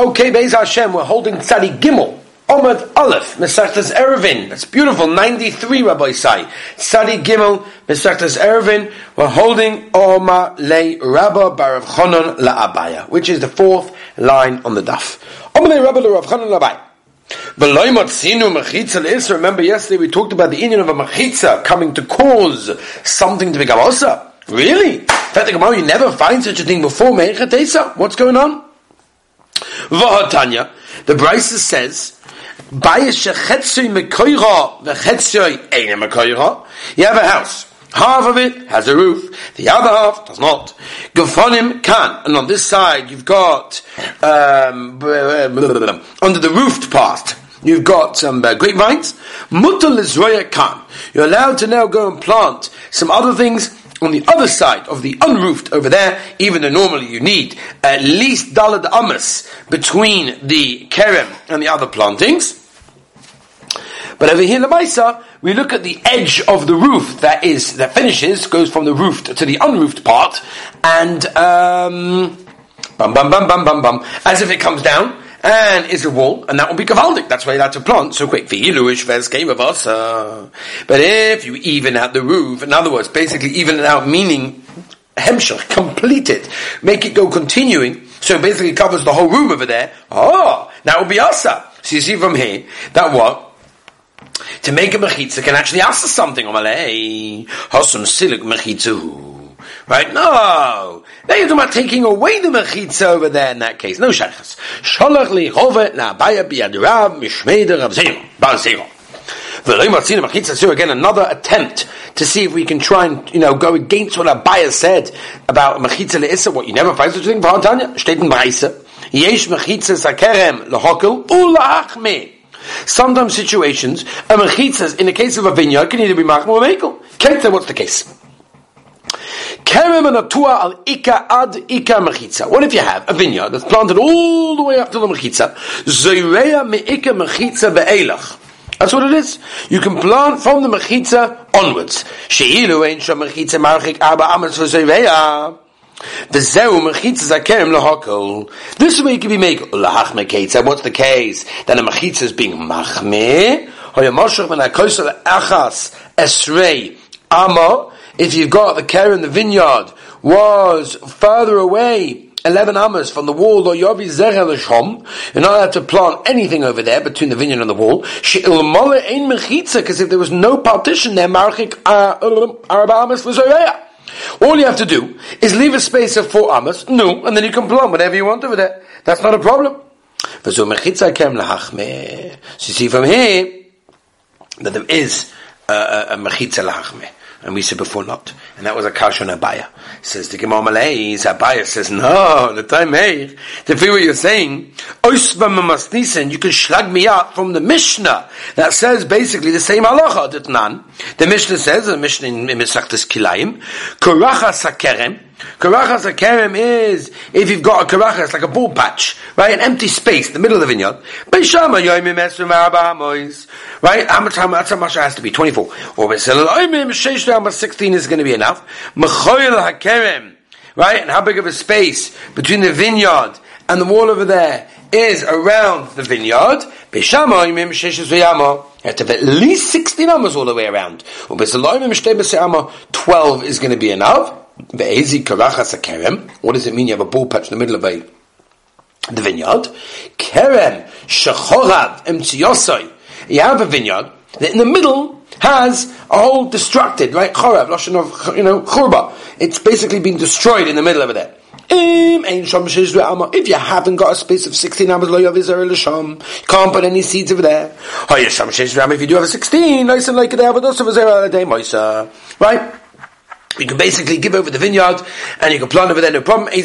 Okay, Beis Hashem, we're holding Tzadi Gimel. Omad Aleph, Mesachtas Eiruvin. That's beautiful. 93, Rabbi Sai. Tzadi Gimel, Mesachtas Eiruvin. We're holding Oma Le Rabba Barav Chonon La'abaya, which is the fourth line on the daf. Oma Le Rabba Rav Chonon La'abaya. Remember yesterday we talked about the union of a machitza coming to cause something to become osa. Really? In fact, the Gemara, you never find such a thing before. What's going on? Vahatanya, the Brisa says, you have a house. Half of it has a roof, the other half does not. Gafonim can, and on this side you've got um, under the roofed part. You've got some uh, grapevines. Mutal Israel can. You're allowed to now go and plant some other things on the other side of the unroofed over there, even though normally you need at least dalad amas between the kerem and the other plantings. But over here in the Maisa, we look at the edge of the roof that is that finishes goes from the roofed to the unroofed part, and um, bum bum bum bum bum bum, as if it comes down and is a wall, and that will be kavaldik. That's why you that's a plant so quick. But if you even out the roof, in other words, basically even it out, meaning hemshach, complete it, make it go continuing. So basically covers the whole room over there. Oh, that will be asa. So you see from here that what to make a mechitza can actually ask something. Right? No. Now you're talking about taking away the mechitza over there in that case. No shaychas. Sholach li chovet na baya biyad rav mishmeder rav zero. Bar zero. So again, another attempt to see if we can try and you know go against what Abaya said about mechitza leissa. What you never find such a thing. Tanya steht in. Yesh mechitza sakerem lehokel ulachme. Sometimes situations, a mechitza, in the case of a vineyard, can either be machmo or mekel. Kenta, what's the case? Ad. What if you have a vineyard that's planted all the way up to the mechitza? That's what it is. You can plant from the mechitza onwards. Sheilu ein sham mechitza marchik arba amas v'zoirea. V'zeu mechitza zakerem lahakol. This way you can be make lahach mechitza. What's the case? Then a mechitza is being machme. Hoya moshach ben ha-koisel achas esrei ama. If you've got the care in the vineyard was further away 11 amas from the wall, or Yovi Zerel you're not allowed to plant anything over there between the vineyard and the wall. She'ilmole ein mechitza, because if there was no partition there, Marchik uh, Arab amas was all you have to do is leave a space of four amas, no, and then you can plant whatever you want over there. That's not a problem. So you see from here that there is a, a, a mechitza lahachmeh and we said before not. And that was a kash on Abaya. Says the Gemara Malays, Abaya says, no, the time hey, to feel what you're saying, Oisva Mamasnisen, you can shlag me up from the Mishnah that says basically the same halacha, The Mishnah says, the Mishnah in Mesachtes Kilayim, Kuracha Sakerem, Karachas kerem is if you've got a karachas like a ball patch, right, an empty space in the middle of the vineyard. Right, how much how much how much has to be? Twenty four. Or sixteen is going to be enough. right, and how big of a space between the vineyard and the wall over there is around the vineyard. You have to have at least 16 amas all the way around. 12 is going to be enough. What does it mean you have a ball patch in the middle of a the vineyard? Kerem shechorav emtziyosoi. You have a vineyard that in the middle has a whole destructed, right? Chorav, lashon of you know churba. It's basically been destroyed in the middle of there. If you haven't got a space of 16 amas, you can't put any seeds over there. If you do have a 16, nice and like it, right? You can basically give over the vineyard and you can plant over there, no problem. What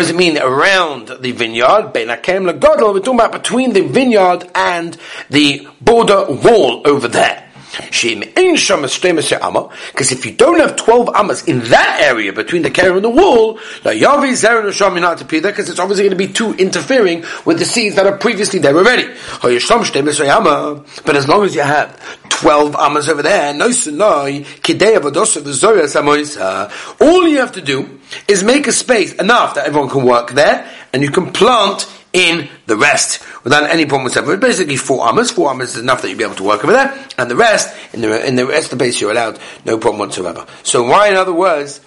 does it mean around the vineyard? We're talking about between the vineyard and the border wall over there. Because if you don't have 12 amas in that area between the care and the wall, because it's obviously going to be too interfering with the seeds that are previously there already. But as long as you have 12 amas over there, all you have to do is make a space enough that everyone can work there, and you can plant in the rest without any problem whatsoever. Basically four amas. Four amas is enough that you'll be able to work over there, and the rest in the in the rest of the base you're allowed no problem whatsoever. So why, in other words,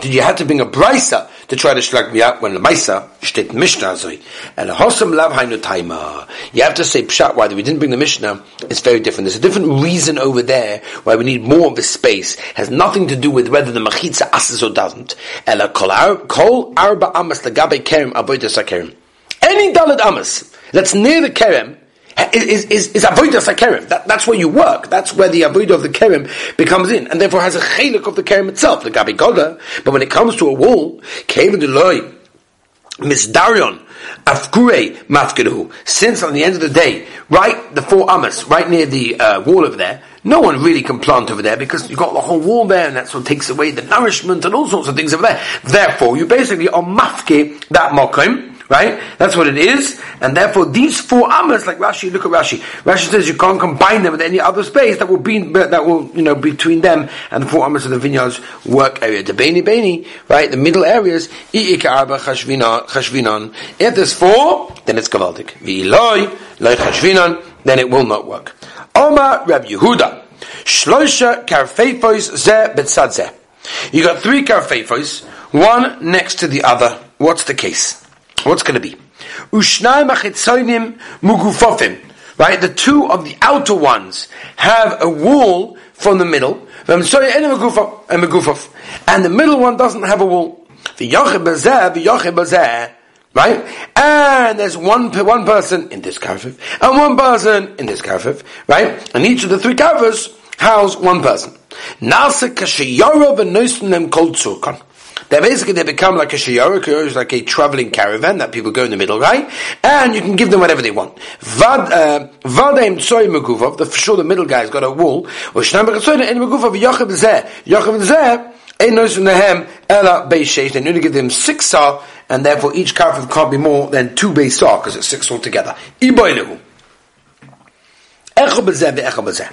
did you have to bring a brisa to try to schlag me out when the Maisa steht Mishnah zoi. And a hosam lav hainu. You have to say pshat why we didn't bring the Mishnah. It's very different. There's a different reason over there why we need more of the space. It has nothing to do with whether the machitza asses or doesn't. Ela kol arba amas lagabe kerem avodas kerem. Any dalad amas that's near the kerem is, is, is avodah kerem. That, that's where you work. That's where the avodah of the kerem becomes in, and therefore has a chelik of the kerem itself, the gabi goda. But when it comes to a wall, kevin deloy, misdarion, afkure mafkedu. Since on the end of the day, right, the four amas, right near the uh, wall over there, no one really can plant over there because you've got the whole wall there, and that's what takes away the nourishment and all sorts of things over there. Therefore, you basically are mafke that mokim Right? That's what it is. And therefore, these four amas, like Rashi, look at Rashi. Rashi says you can't combine them with any other space that will be, that will, you know, between them and the four amas of the vineyard's work area. The Beni Beni, right? The middle areas, if there's four, then it's Gavaldik. V'iloi, loy chashvinan, then it will not work. Oma Reb Yehuda. Shloisha karfeifos ze betzad ze. You got three karfeifos, one next to the other. What's the case? What's going to be? Ushnai machitzonim mugufofim. Right? The two of the outer ones have a wall from the middle. Eh, and the middle one doesn't have a wall. Right? And there's one, one person in this karfif, and one person in this karfif, right? And each of the three karfifs house one person. Nasa kashiyara. They basically they become like a shiyorah, like a traveling caravan that people go in the middle, right? And you can give them whatever they want. Vad uh, vadim. The for sure the middle guy's got a wool. In megufov yochav. They need give them six saw, and therefore each kafir can't be more than two base saw because it's six altogether. Bezeh.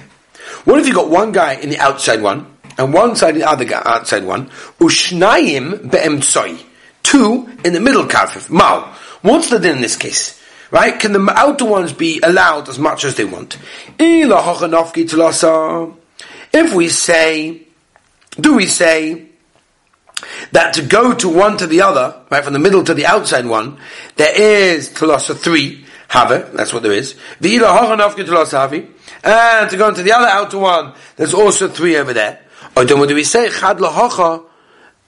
What if you got one guy in the outside one? and one side in the other guy, outside one. Ushnayim be'emtsoi. Two in the middle kafif. Mal. What's the din in this case? Right? Can the outer ones be allowed as much as they want? If we say, do we say that to go to one to the other, right, from the middle to the outside one, there is telasa three, have that's what there is. And to go into the other outer one, there's also three over there. Or then what do we say? Chad uh,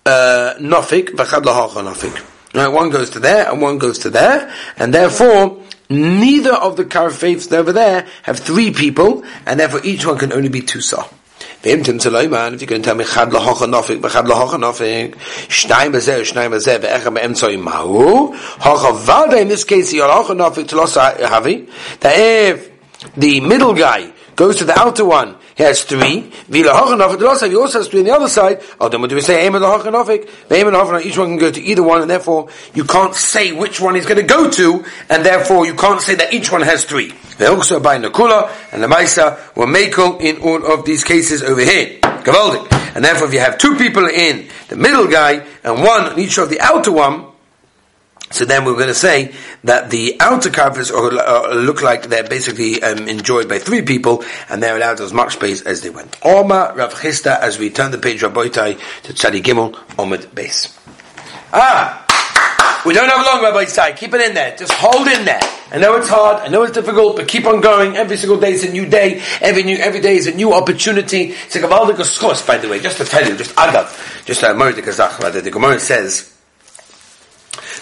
v'chad. Right, one goes to there and one goes to there, and therefore neither of the karfeifs over there have three people, and therefore each one can only be two saw. If you're going to tell me chad lahocha nofik, b'chad lahocha nofik, shnayim bezeh, shnayim bezeh, ve'echa be'emtzoi mahu, hocha valda, in this case, yalahocha nofik, telos havi, that if the middle guy goes to the outer one, he has three. He also has three on the other side. Oh, then what do we say? Each one can go to either one, and therefore you can't say which one he's going to go to, and therefore you can't say that each one has three. They also by Nakula and the Maisa were Makel in all of these cases over here. Gavaldik. And therefore if you have two people in the middle guy and one on each of the outer one, so then we're going to say that the outer covers uh, look like they're basically um, enjoyed by three people, and they're allowed as much space as they want. Oma Rav Chisda, as we turn the page Rabboitai to Tzadi Gimel Omid base. Ah! We don't have long, Rabbi Tzai. Keep it in there. Just hold in there. I know it's hard. I know it's difficult, but keep on going. Every single day is a new day. Every new, every day is a new opportunity. It's a Gavaldik by the way, just to tell you, just Agav, just a Murder Kazach, the Gemara says,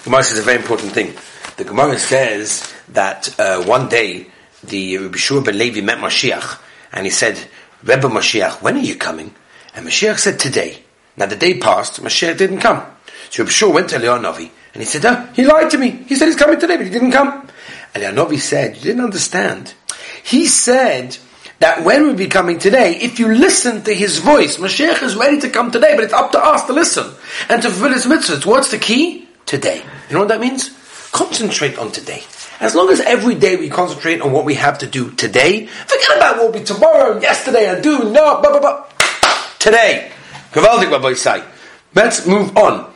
Gemara says a very important thing. The Gemara says that uh, one day the Rabbi Shua ben Levi met Mashiach and he said, Rebbe Mashiach, when are you coming? And Mashiach said, today. Now the day passed, Mashiach didn't come. So Rabbi Shua went to Leonovi and he said, oh, he lied to me. He said he's coming today, but he didn't come. And Leonovi said, you didn't understand. He said that when we'll be coming today, if you listen to his voice, Mashiach is ready to come today, but it's up to us to listen and to fulfill his mitzvahs. What's the key? Today. You know what that means? Concentrate on today. As long as every day we concentrate on what we have to do today, forget about what will be tomorrow, yesterday, and do, no, blah, blah, blah. Today. Let's move on.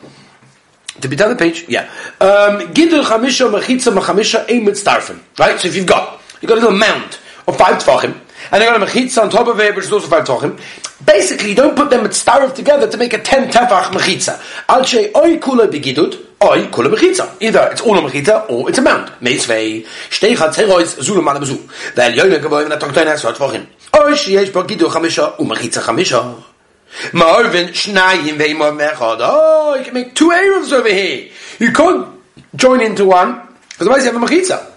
To be done the page, yeah. Um, Gidul chamisha mechitza mechamisha ein mitzdarfen. Right? So if you've got, you've got a little mound of five tvachim, and you got a mechitza on top of it, which is also five tvachim. Basically, don't put them at mitzdarf together to make a ten tefach mechitza. Al shei oi kula begidud, oi kula mechitza. Either it's all a mechitza, or it's a mound. Meizvei, shtei chatzerois, zulu mana bezu. Ve'el yoyne gavoim na toktoin esot tvachim. Oi sheyesh bo gidul chamisha, umechitza chamisha. Marvin Shnayim Veimor Mechad. Oh, you can make two Arabs over here. You can't join into one, because otherwise you have a Mechitza.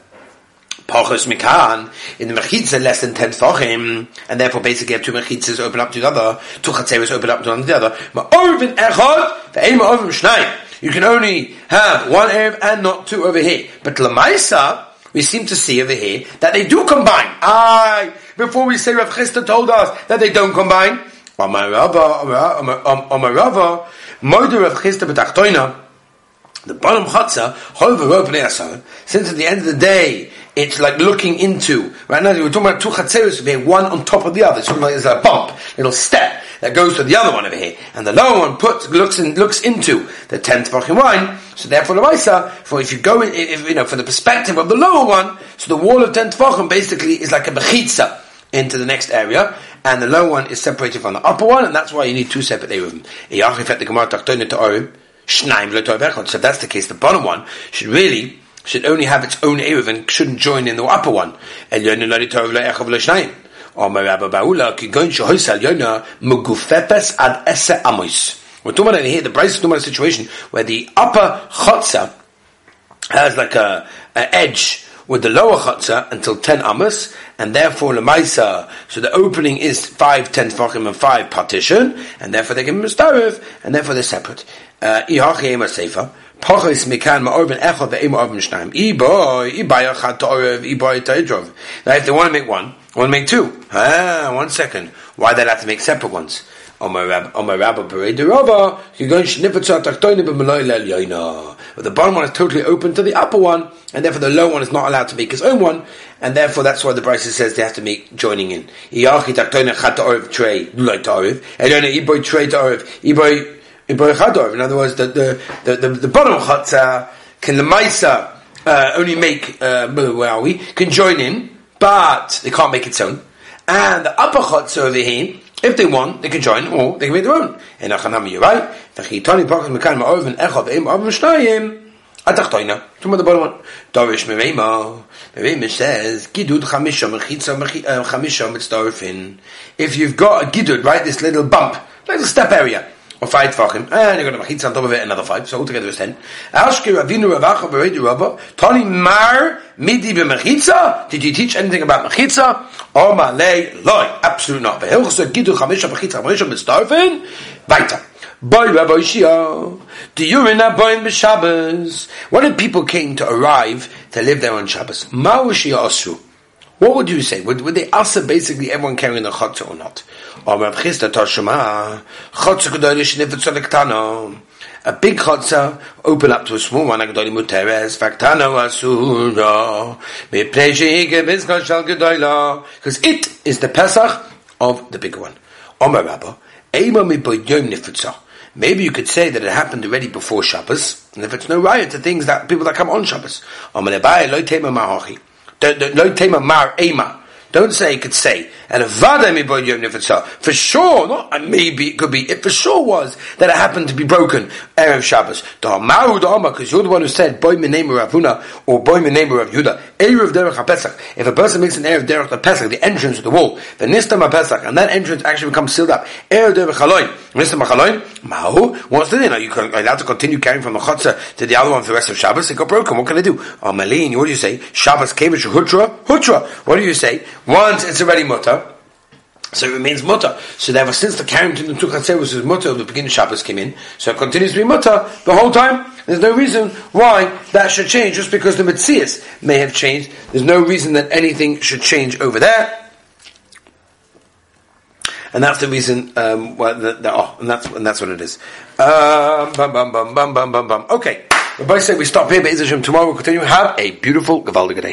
Pachos Mikan, in the Mechitza less than 10 Fachim, and therefore basically have two Mechitzas open up to the other, two Chatzeres open up to the other. Marvin Echad, Veimor Ovim Shnayim. You can only have one Arab and not two over here. But Lamaisa, we seem to see over here that they do combine. Aye, before we say Rav Chisda told us that they don't combine, the bottom chatzah, since at the end of the day, it's like looking into, right? Now we're talking about two chatzeros here, one on top of the other, so like there's a bump, little step, that goes to the other one over here, and the lower one puts, looks in, looks into the tenth fucking wine, so therefore the Maisa, for if you go in, if, you know, from the perspective of the lower one, so the wall of tenth Tvachim basically is like a bechitza into the next area, and the lower one is separated from the upper one, and that's why you need two separate Eruvim. So if that's the case, the bottom one should really should only have its own Eruv and shouldn't join in the upper one. We're talking about here, the Bryce is situation where the upper chotza has like a, a edge with the lower chutzah until 10 amos, and therefore the maisa, so the opening is 5, 10 tefachim and 5 partition, and therefore they can be mistarif, and therefore they're separate. Uh, Mikan shnayim. Iboy, iboy achad iboy. Now if they want to make one, want to make two. Ah, one second. Why they have to make separate ones? Rabba B'Maloi Yoina. But the bottom one is totally open to the upper one, and therefore the lower one is not allowed to make his own one, and therefore that's why the Bryce says they have to make joining in. Iyachi Tachtoini Chat Ta'oriv Trey, Lulai Ta'oriv, Elona Iboy Trey Ta'oriv, Iboy, Iboy Chat In other words, the, the, the, the, the bottom Chatzah can the Maisa uh, only make, uh, where are we, can join in, but they can't make its own. And the upper Chatzah over here, if they want, they can join, or they can make their own. And Achanami, you're right. V'chitani pachas mekan ma'orven echad ve'im arven shnayim. Atachtoina. Talking about the bottom one. Dorish mereima. Mereima says, Gidud chamisha mechitza uh, chamisha mitzdarfin. If you've got a gidud, right, this little bump, little step area, or five tvachim, and eh, you're going to machitza on top of it another five, so altogether it's ten. Ashki Ravinu Ravacha Beredu Rabba, Tani Mar Midi B'mechitza? Did you teach anything about mechitza? Or Malay Loi? Absolutely not. Behilchus Gidu Chamisha Mechitza Chamisha Mitzdarfin? Weiter. Boy Rabbi Shia, the Urina Boy B'Shabbos. When did people came to arrive to live there on Shabbos? Ma Shia Osru. What would you say? Would, would they answer basically everyone carrying the chotzer or not? Or Rav Chisda Toshima, chotzer gedoylish nifetzolektano. A big chotzer open up to a small one, agdoli muteres, faktano asura, mipnei sheike bizkot shal gedoyla. Because it is the Pesach of the big one. Omer Rabba, eima miboyom nifetzah. Maybe you could say that it happened already before Shabbos, and if it's no riot to things that people that come on Shabbos. Omer Rabba, loy tema mahachi. Lo tema mar ema. Don't say it could say. And for sure, not maybe it could be, it for sure was that it happened to be broken Erev Shabbos. Because you're the one who said, Boy name Ravuna, or Boy name Rav Yuda, Erev Derech HaPesach. If a person makes an Erev Derech HaPesach, the entrance of the wall, the Nistam HaPesach, and that entrance actually becomes sealed up. Erev Derech HaLoin. Nistam HaChaloin, Mahu, what's the thing? Are you allowed to continue carrying from the Chotzer to the other one for the rest of Shabbos? It got broken. What can I do? Oh, Malin, what do you say? Shabbos Kevish Hutra? Hutra. What do you say? Once it's already mutter, so it remains mutter. So therefore, since the carrying to the Tuchat was mutter, the beginning Shabbos came in, so it continues to be mutter the whole time. There's no reason why that should change, just because the Metzias may have changed. There's no reason that anything should change over there. And that's the reason, um, well, the, the, oh, and that's, and that's what it is. Um, bum, bum, bum, bum, bum, bum, bum. Okay. The boy said we stop here, but tomorrow we'll continue. Have a beautiful, Gavaldiga day.